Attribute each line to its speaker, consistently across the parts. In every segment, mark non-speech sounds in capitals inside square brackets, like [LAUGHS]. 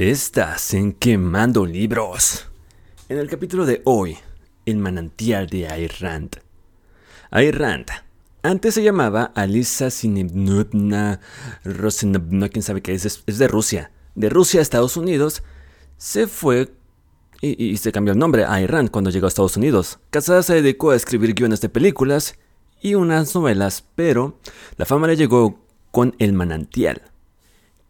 Speaker 1: Estás en Quemando Libros. En el capítulo de hoy, El manantial de Ayn Rand. Ayn Rand. Antes se llamaba Alisa Sinebnubna Rosenubna, quién sabe qué es, es de Rusia. De Rusia a Estados Unidos se fue y, y, se cambió el nombre a Ayn Rand cuando llegó a Estados Unidos. Casada se dedicó a escribir guiones de películas y unas novelas, pero la fama le llegó con El manantial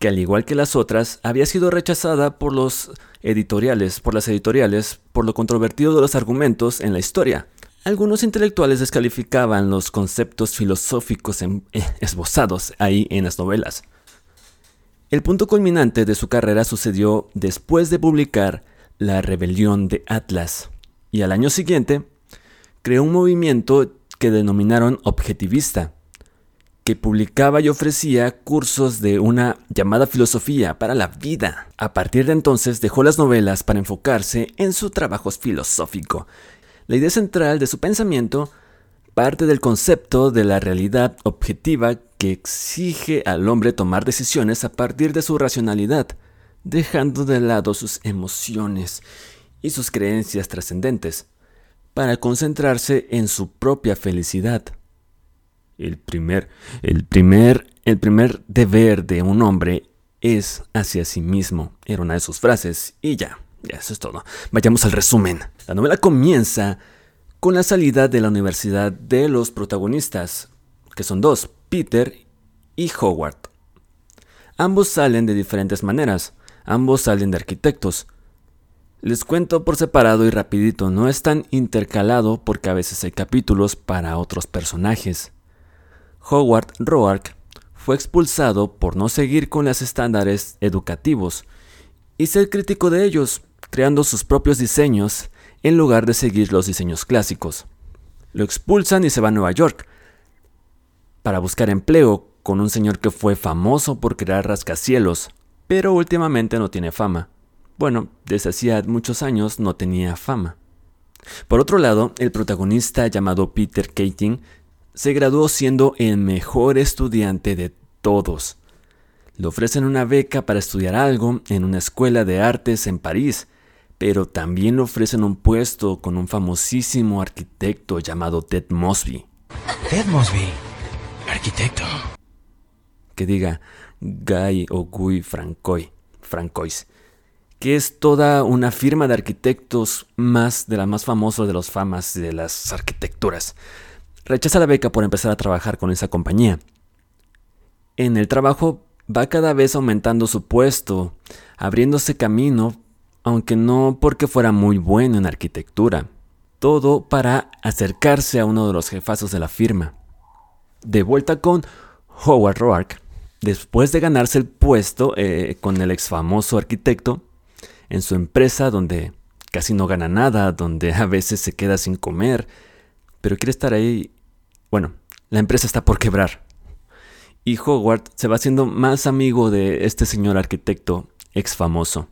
Speaker 1: que al igual que las otras, había sido rechazada por los editoriales, por las editoriales, por lo controvertido de los argumentos en la historia. Algunos intelectuales descalificaban los conceptos filosóficos eh, esbozados ahí en las novelas. El punto culminante de su carrera sucedió después de publicar La rebelión de Atlas, y al año siguiente creó un movimiento que denominaron objetivista, que publicaba y ofrecía cursos de una llamada filosofía para la vida. A partir de entonces dejó las novelas para enfocarse en su trabajo filosófico. La idea central de su pensamiento parte del concepto de la realidad objetiva que exige al hombre tomar decisiones a partir de su racionalidad, dejando de lado sus emociones y sus creencias trascendentes, para concentrarse en su propia felicidad. El primer, el primer, el primer deber de un hombre es hacia sí mismo. Era una de sus frases y ya, ya eso es todo. Vayamos al resumen. La novela comienza con la salida de la universidad de los protagonistas, que son dos, Peter y Howard. Ambos salen de diferentes maneras, ambos salen de arquitectos. Les cuento por separado y rapidito, no es tan intercalado porque a veces hay capítulos para otros personajes. Howard Roark fue expulsado por no seguir con los estándares educativos y ser crítico de ellos, creando sus propios diseños en lugar de seguir los diseños clásicos. Lo expulsan y se va a Nueva York para buscar empleo con un señor que fue famoso por crear rascacielos, pero últimamente no tiene fama. Bueno, desde hacía muchos años no tenía fama. Por otro lado, el protagonista llamado Peter Keating se graduó siendo el mejor estudiante de todos. Le ofrecen una beca para estudiar algo en una escuela de artes en París, pero también le ofrecen un puesto con un famosísimo arquitecto llamado Ted Mosby.
Speaker 2: Ted Mosby, arquitecto.
Speaker 1: Que diga Guy o Guy Francois, Francois, que es toda una firma de arquitectos más de la más famosa de los famas de las arquitecturas. Rechaza la beca por empezar a trabajar con esa compañía. En el trabajo va cada vez aumentando su puesto, abriéndose camino, aunque no porque fuera muy bueno en arquitectura. Todo para acercarse a uno de los jefazos de la firma. De vuelta con Howard Roark, después de ganarse el puesto eh, con el ex famoso arquitecto, en su empresa donde casi no gana nada, donde a veces se queda sin comer, pero quiere estar ahí. Bueno, la empresa está por quebrar. Y Howard se va haciendo más amigo de este señor arquitecto ex famoso.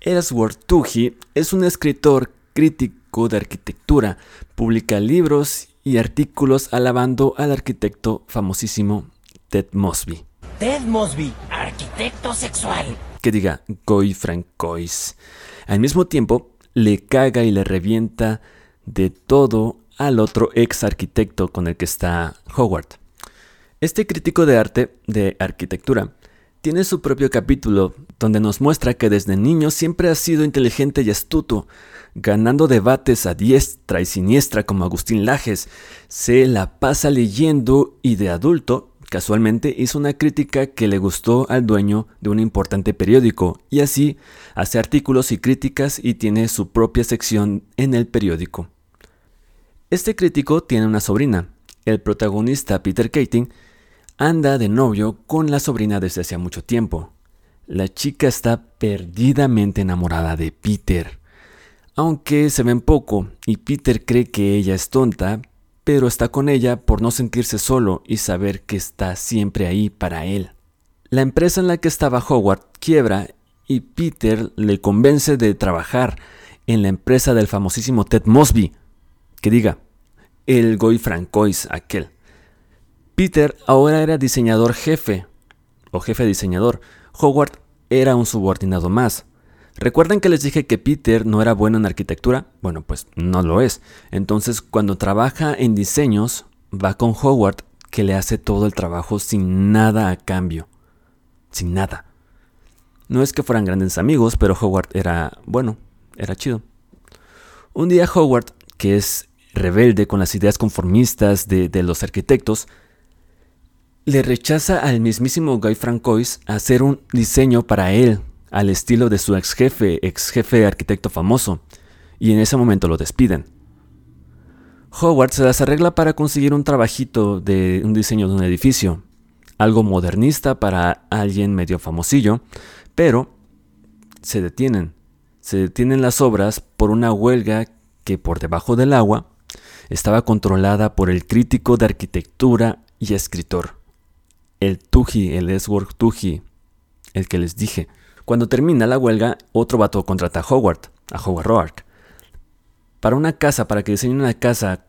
Speaker 1: Ellsworth Toohey es un escritor crítico de arquitectura, publica libros y artículos alabando al arquitecto famosísimo Ted Mosby.
Speaker 2: Ted Mosby, arquitecto sexual.
Speaker 1: Que diga Goy Francois. Al mismo tiempo, le caga y le revienta de todo al otro ex arquitecto con el que está Howard. Este crítico de arte, de arquitectura, tiene su propio capítulo donde nos muestra que desde niño siempre ha sido inteligente y astuto, ganando debates a diestra y siniestra como Agustín Lajes, se la pasa leyendo y de adulto, casualmente hizo una crítica que le gustó al dueño de un importante periódico y así hace artículos y críticas y tiene su propia sección en el periódico. Este crítico tiene una sobrina. El protagonista, Peter Keating, anda de novio con la sobrina desde hace mucho tiempo. La chica está perdidamente enamorada de Peter. Aunque se ven poco y Peter cree que ella es tonta, pero está con ella por no sentirse solo y saber que está siempre ahí para él. La empresa en la que estaba Howard quiebra y Peter le convence de trabajar en la empresa del famosísimo Ted Mosby, que diga, el Goy Francois aquel. Peter ahora era diseñador jefe, o jefe diseñador. Howard era un subordinado más. ¿Recuerdan que les dije que Peter no era bueno en arquitectura? Bueno, pues no lo es. Entonces, cuando trabaja en diseños, va con Howard, que le hace todo el trabajo sin nada a cambio. Sin nada. No es que fueran grandes amigos, pero Howard era, bueno, era chido. Un día Howard, que es rebelde con las ideas conformistas de, los arquitectos, le rechaza al mismísimo Guy Francois hacer un diseño para él al estilo de su ex jefe, ex jefe arquitecto famoso, y en ese momento lo despiden. Howard se las arregla para conseguir un trabajito de un diseño de un edificio, algo modernista para alguien medio famosillo, pero se detienen. Se detienen las obras por una huelga que por debajo del agua estaba controlada por el crítico de arquitectura y escritor, el Tuji, el Edward Tuji, el que les dije. Cuando termina la huelga, otro vato contrata a Howard, a Howard Roark, para una casa, para que diseñe una casa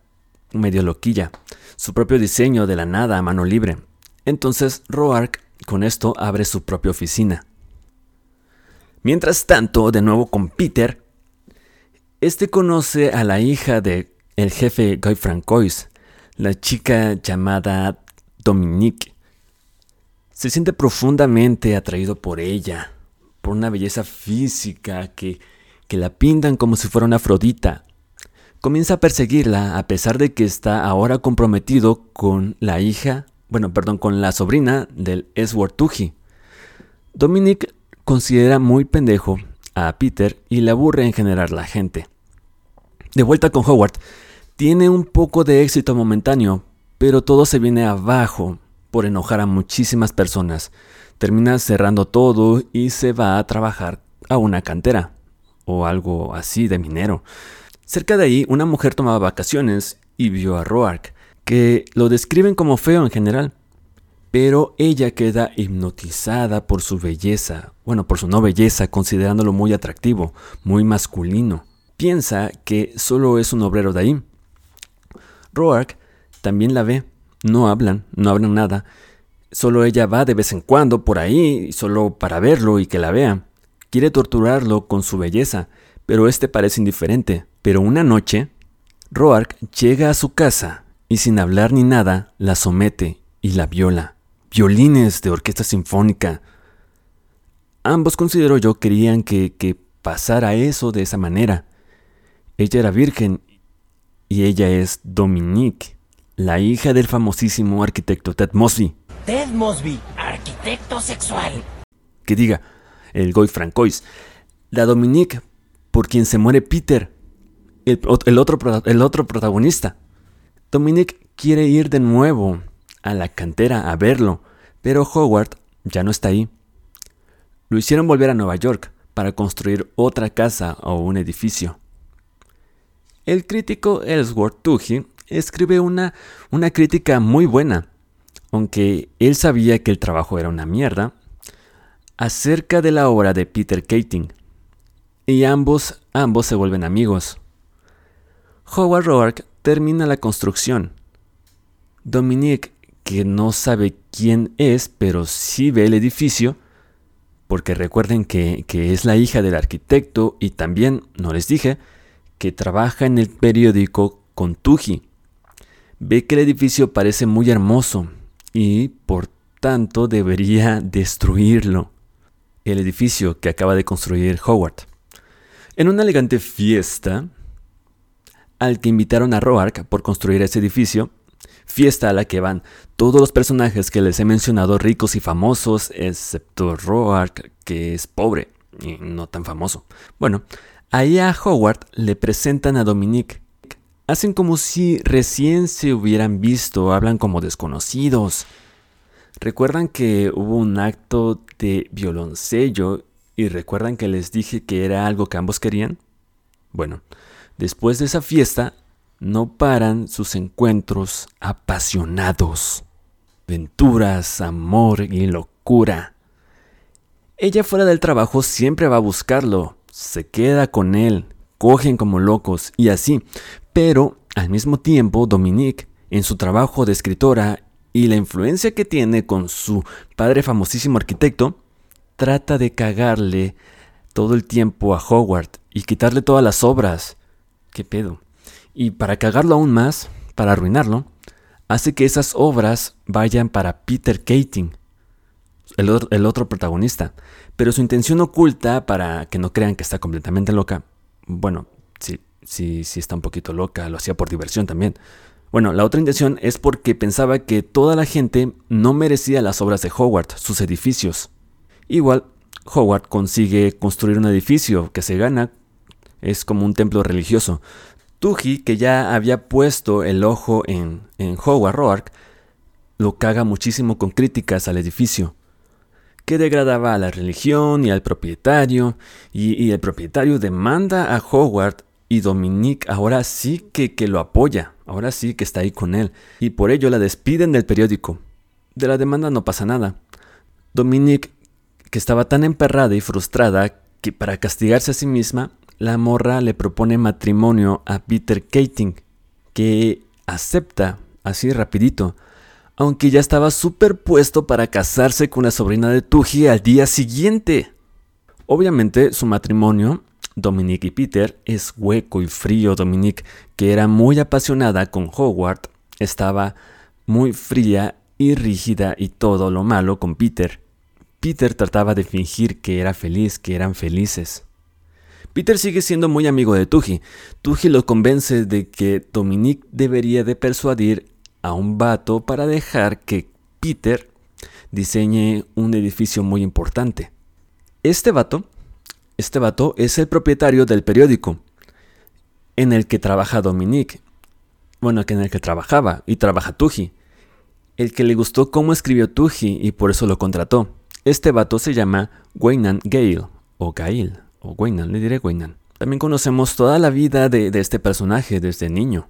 Speaker 1: medio loquilla, su propio diseño de la nada a mano libre. Entonces Roark con esto abre su propia oficina. Mientras tanto, de nuevo con Peter, este conoce a la hija de el jefe Guy Francois, la chica llamada Dominique. Se siente profundamente atraído por ella por una belleza física que, que la pintan como si fuera una Afrodita. Comienza a perseguirla a pesar de que está ahora comprometido con la hija, bueno, perdón, con la sobrina del Edward Tuji. Dominic considera muy pendejo a Peter y le aburre en general la gente. De vuelta con Howard, tiene un poco de éxito momentáneo, pero todo se viene abajo por enojar a muchísimas personas termina cerrando todo y se va a trabajar a una cantera o algo así de minero. Cerca de ahí, una mujer tomaba vacaciones y vio a Roark, que lo describen como feo en general, pero ella queda hipnotizada por su belleza, bueno, por su no belleza, considerándolo muy atractivo, muy masculino. Piensa que solo es un obrero de ahí. Roark también la ve, no hablan, no hablan nada, Solo ella va de vez en cuando por ahí, solo para verlo y que la vea. Quiere torturarlo con su belleza, pero este parece indiferente. Pero una noche, Roark llega a su casa y sin hablar ni nada, la somete y la viola. Violines de orquesta sinfónica. Ambos considero yo querían que, que pasara eso de esa manera. Ella era virgen y ella es Dominique, la hija del famosísimo arquitecto Ted Mosby.
Speaker 2: Ted Mosby, arquitecto sexual.
Speaker 1: Que diga, el Goy Francois. La Dominique, por quien se muere Peter, el, otro, el otro protagonista. Dominique quiere ir de nuevo a la cantera a verlo, pero Howard ya no está ahí. Lo hicieron volver a Nueva York para construir otra casa o un edificio. El crítico Ellsworth Toohey escribe una, una crítica muy buena aunque él sabía que el trabajo era una mierda, acerca de la obra de Peter Keating. Y ambos, ambos se vuelven amigos. Howard Roark termina la construcción. Dominique, que no sabe quién es, pero sí ve el edificio, porque recuerden que, que es la hija del arquitecto y también, no les dije, que trabaja en el periódico con Tuji. Ve que el edificio parece muy hermoso, y por tanto debería [LAUGHS] destruirlo, el edificio que acaba de construir Howard. En una elegante fiesta, al que invitaron a Roark por construir ese edificio, fiesta a la que van todos los personajes que les he mencionado ricos y famosos, excepto Roark, que es pobre y no tan famoso. Bueno, ahí a Howard le presentan a Dominique, Hacen como si recién se hubieran visto, hablan como desconocidos. ¿Recuerdan que hubo un acto de violoncello y recuerdan que les dije que era algo que ambos querían? Bueno, después de esa fiesta, no paran sus encuentros apasionados. Aventuras, amor y locura. Ella fuera del trabajo siempre va a buscarlo, se queda con él, cogen como locos y así. Pero al mismo tiempo, Dominique, en su trabajo de escritora y la influencia que tiene con su padre famosísimo arquitecto, trata de cagarle todo el tiempo a Howard y quitarle todas las obras. ¿Qué pedo? Y para cagarlo aún más, para arruinarlo, hace que esas obras vayan para Peter El, otro protagonista. Pero su intención oculta, para que no crean que está completamente loca, bueno, sí, sí, sí está un poquito loca, lo hacía por diversión también. Bueno, la otra intención es porque pensaba que toda la gente no merecía las obras de Howard, sus edificios. Igual, Howard consigue construir un edificio que se gana, es como un templo religioso. Tuji, que ya había puesto el ojo en, en Howard Roark, lo caga muchísimo con críticas al edificio que degradaba a la religión y al propietario, y, el propietario demanda a Howard y Dominique ahora sí que, que lo apoya, ahora sí que está ahí con él, y por ello la despiden del periódico. De la demanda no pasa nada. Dominique, que estaba tan emperrada y frustrada que para castigarse a sí misma, la morra le propone matrimonio a Peter Kating, que acepta así rapidito, aunque ya estaba superpuesto para casarse con la sobrina de Tuji al día siguiente. Obviamente su matrimonio, Dominique y Peter, es hueco y frío. Dominique, que era muy apasionada con Howard, estaba muy fría y rígida y todo lo malo con Peter. Peter trataba de fingir que era feliz, que eran felices. Peter sigue siendo muy amigo de Tuji. Tuji lo convence de que Dominique debería de persuadir a un vato para dejar que Peter diseñe un edificio muy importante. Este vato, este vato es el propietario del periódico en el que trabaja Dominique. Bueno, en el que trabajaba y trabaja Tuji. El que le gustó cómo escribió Tuji y por eso lo contrató. Este vato se llama Waynan Gale, o Gail, o Waynan, le diré Waynan. También conocemos toda la vida de este personaje desde niño.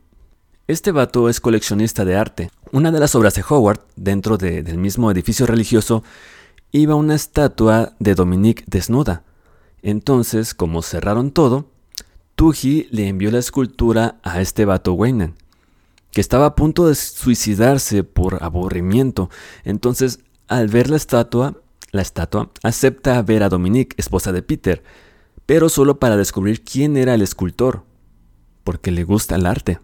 Speaker 1: Este vato es coleccionista de arte. Una de las obras de Howard, dentro del mismo edificio religioso, iba una estatua de Dominique desnuda. Entonces, como cerraron todo, Tuji le envió la escultura a este vato Wayne, que estaba a punto de suicidarse por aburrimiento. Entonces, al ver la estatua, la estatua acepta ver a Dominique, esposa de Peter, pero solo para descubrir quién era el escultor, porque le gusta el arte.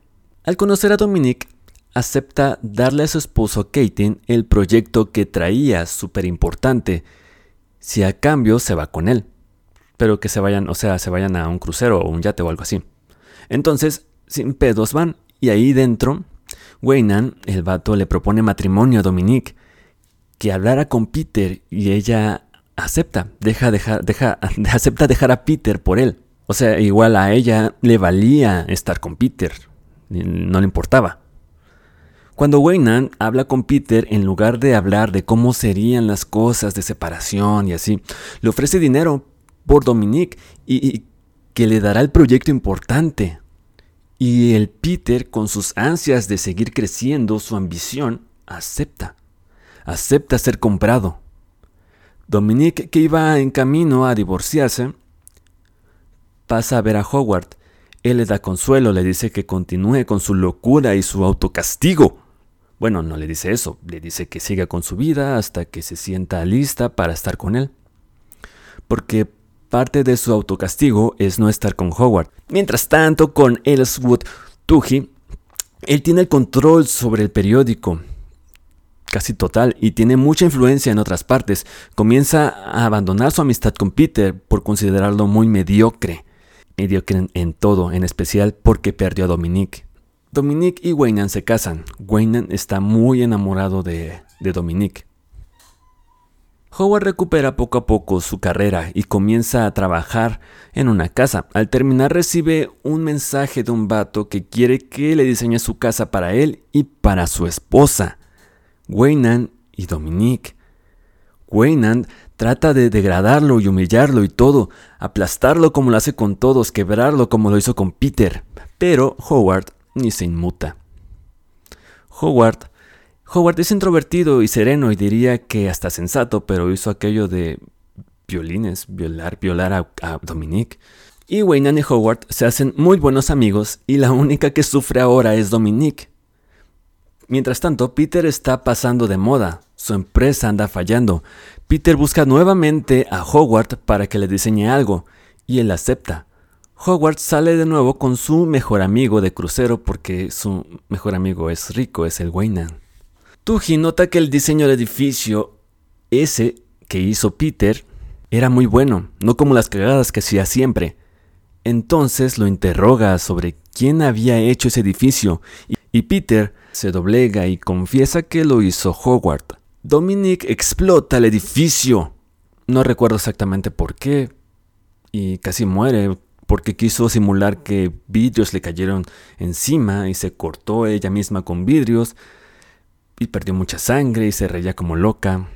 Speaker 1: Al conocer a Dominique, acepta darle a su esposo Katin el proyecto que traía súper importante, si a cambio se va con él. Pero que se vayan, o sea, se vayan a un crucero o un yate o algo así. Entonces, sin pedos van, y ahí dentro, Weynan, el vato, le propone matrimonio a Dominique, que hablara con Peter y ella acepta, deja, deja, deja, [LAUGHS] acepta dejar a Peter por él. O sea, igual a ella le valía estar con Peter, no le importaba. Cuando Weynan habla con Peter, en lugar de hablar de cómo serían las cosas de separación y así, le ofrece dinero por Dominique y, que le dará el proyecto importante. Y el Peter, con sus ansias de seguir creciendo, su ambición, acepta. Acepta ser comprado. Dominique, que iba en camino a divorciarse, pasa a ver a Howard él le da consuelo, le dice que continúe con su locura y su autocastigo. Bueno, no le dice eso, le dice que siga con su vida hasta que se sienta lista para estar con él. Porque parte de su autocastigo es no estar con Howard. Mientras tanto, con Ellswood Tuji, él tiene el control sobre el periódico, casi total, y tiene mucha influencia en otras partes. Comienza a abandonar su amistad con Peter por considerarlo muy mediocre mediocre en, todo, en especial porque perdió a Dominique. Dominique y Waynan se casan. Waynan está muy enamorado de, de Dominique. Howard recupera poco a poco su carrera y comienza a trabajar en una casa. Al terminar recibe un mensaje de un vato que quiere que le diseñe su casa para él y para su esposa, Waynan y Dominique. Waynan Trata de degradarlo y humillarlo y todo, aplastarlo como lo hace con todos, quebrarlo como lo hizo con Peter. Pero Howard ni se inmuta. Howard, Howard es introvertido y sereno y diría que hasta sensato, pero hizo aquello de violines, violar, violar a, a Dominique. Y Wayne y Howard se hacen muy buenos amigos y la única que sufre ahora es Dominique. Mientras tanto, Peter está pasando de moda. Su empresa anda fallando. Peter busca nuevamente a Howard para que le diseñe algo, y él acepta. Howard sale de nuevo con su mejor amigo de crucero porque su mejor amigo es rico, es el Waynan. Tuji nota que el diseño del edificio, ese que hizo Peter, era muy bueno, no como las cagadas que hacía siempre. Entonces lo interroga sobre quién había hecho ese edificio y Peter se doblega y confiesa que lo hizo Howard. Dominic explota el edificio. No recuerdo exactamente por qué. Y casi muere porque quiso simular que vidrios le cayeron encima y se cortó ella misma con vidrios y perdió mucha sangre y se reía como loca.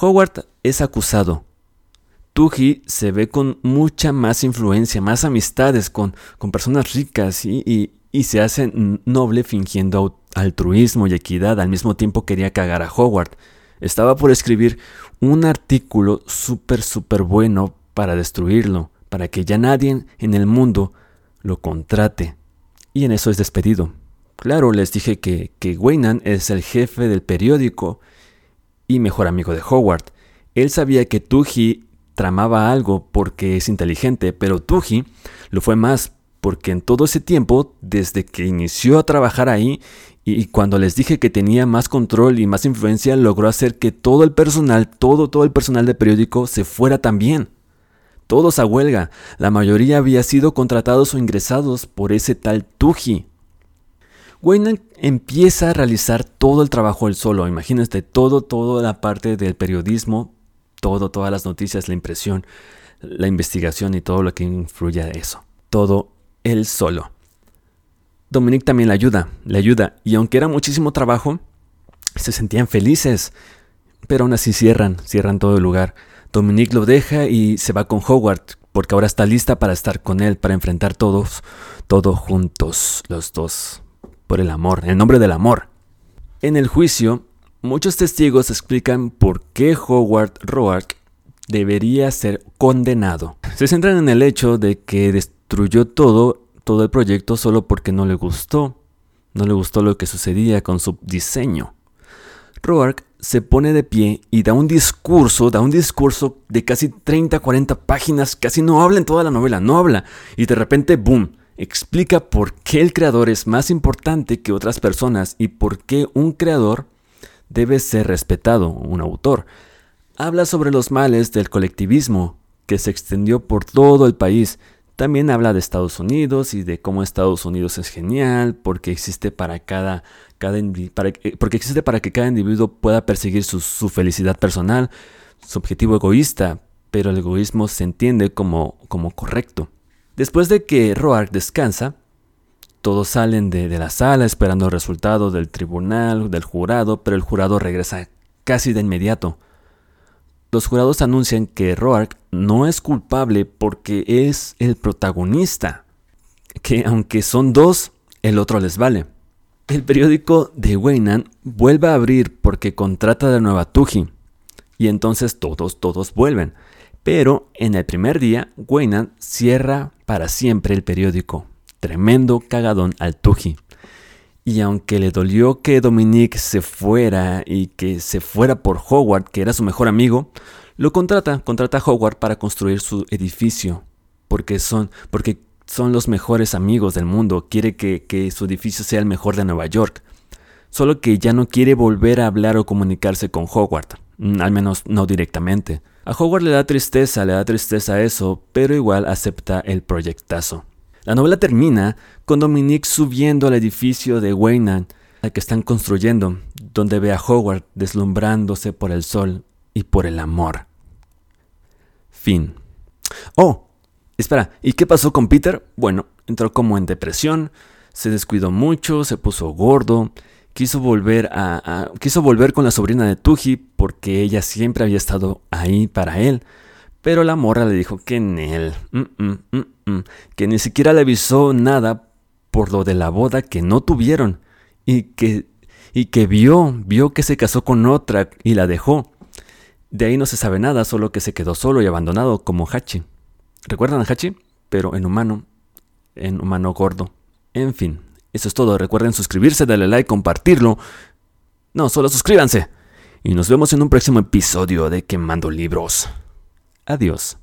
Speaker 1: Howard es acusado. Tuji se ve con mucha más influencia, más amistades con, con personas ricas y, y se hace noble fingiendo altruismo y equidad. Al mismo tiempo quería cagar a Howard. Estaba por escribir un artículo súper, súper bueno para destruirlo para que ya nadie en el mundo lo contrate. Y en eso es despedido. Claro, les dije que, que es el jefe del periódico y mejor amigo de Howard. Él sabía que Tuji tramaba algo porque es inteligente, pero Tuji lo fue más porque en todo ese tiempo, desde que inició a trabajar ahí y cuando les dije que tenía más control y más influencia, logró hacer que todo el personal, todo, todo el personal del periódico se fuera también todos a huelga. La mayoría había sido contratados o ingresados por ese tal Tuji. Wayne empieza a realizar todo el trabajo él solo. Imagínate todo, toda la parte del periodismo, todo, todas las noticias, la impresión, la investigación y todo lo que influye a eso. Todo él solo. Dominic también le ayuda, le ayuda, y aunque era muchísimo trabajo, se sentían felices. Pero aún así cierran, cierran todo el lugar. Dominique lo deja y se va con Howard, porque ahora está lista para estar con él, para enfrentar todos, todos juntos, los dos, por el amor, en el nombre del amor. En el juicio, muchos testigos explican por qué Howard Roark debería ser condenado. Se centran en el hecho de que destruyó todo, todo el proyecto solo porque no le gustó. No le gustó lo que sucedía con su diseño. Roark se pone de pie y da un discurso, da un discurso de casi 30, 40 páginas, casi no habla en toda la novela, no habla. Y de repente, boom, explica por qué el creador es más importante que otras personas y por qué un creador debe ser respetado, un autor. Habla sobre los males del colectivismo, que se extendió por todo el país. También habla de Estados Unidos y de cómo Estados Unidos es genial, porque existe para cada eh, porque existe para que cada individuo pueda perseguir su, felicidad personal, su objetivo egoísta, pero el egoísmo se entiende como, como correcto. Después de que Roark descansa, todos salen de, de, la sala esperando el resultado del tribunal, del jurado, pero el jurado regresa casi de inmediato. Los jurados anuncian que Roark no es culpable porque es el protagonista, que aunque son dos, el otro les vale. El periódico de Weynan vuelve a abrir porque contrata de nuevo a Tuji. Y entonces todos, todos vuelven. Pero en el primer día, Weynan cierra para siempre el periódico. Tremendo cagadón al Tuji. Y aunque le dolió que Dominique se fuera y que se fuera por Howard, que era su mejor amigo, lo contrata, contrata a Howard para construir su edificio. Porque son, porque son los mejores amigos del mundo, quiere que, su edificio sea el mejor de Nueva York. Solo que ya no quiere volver a hablar o comunicarse con Howard, mm, al menos no directamente. A Howard le da tristeza, le da tristeza eso, pero igual acepta el proyectazo. La novela termina con Dominique subiendo al edificio de Wayne al que están construyendo, donde ve a Howard deslumbrándose por el sol y por el amor. Fin. Oh, Espera, ¿y qué pasó con Peter? Bueno, entró como en depresión, se descuidó mucho, se puso gordo, quiso volver a, quiso volver con la sobrina de Tuji porque ella siempre había estado ahí para él. Pero la morra le dijo que en él, mm, mm, mm, que ni siquiera le avisó nada por lo de la boda que no tuvieron y que, y que vio, vio que se casó con otra y la dejó. De ahí no se sabe nada, solo que se quedó solo y abandonado como Hachi. ¿Recuerdan a Hachi? Pero en humano, en humano gordo. En fin, eso es todo. Recuerden suscribirse, darle like, compartirlo. No, solo suscríbanse. Y nos vemos en un próximo episodio de Quemando Libros. Adiós.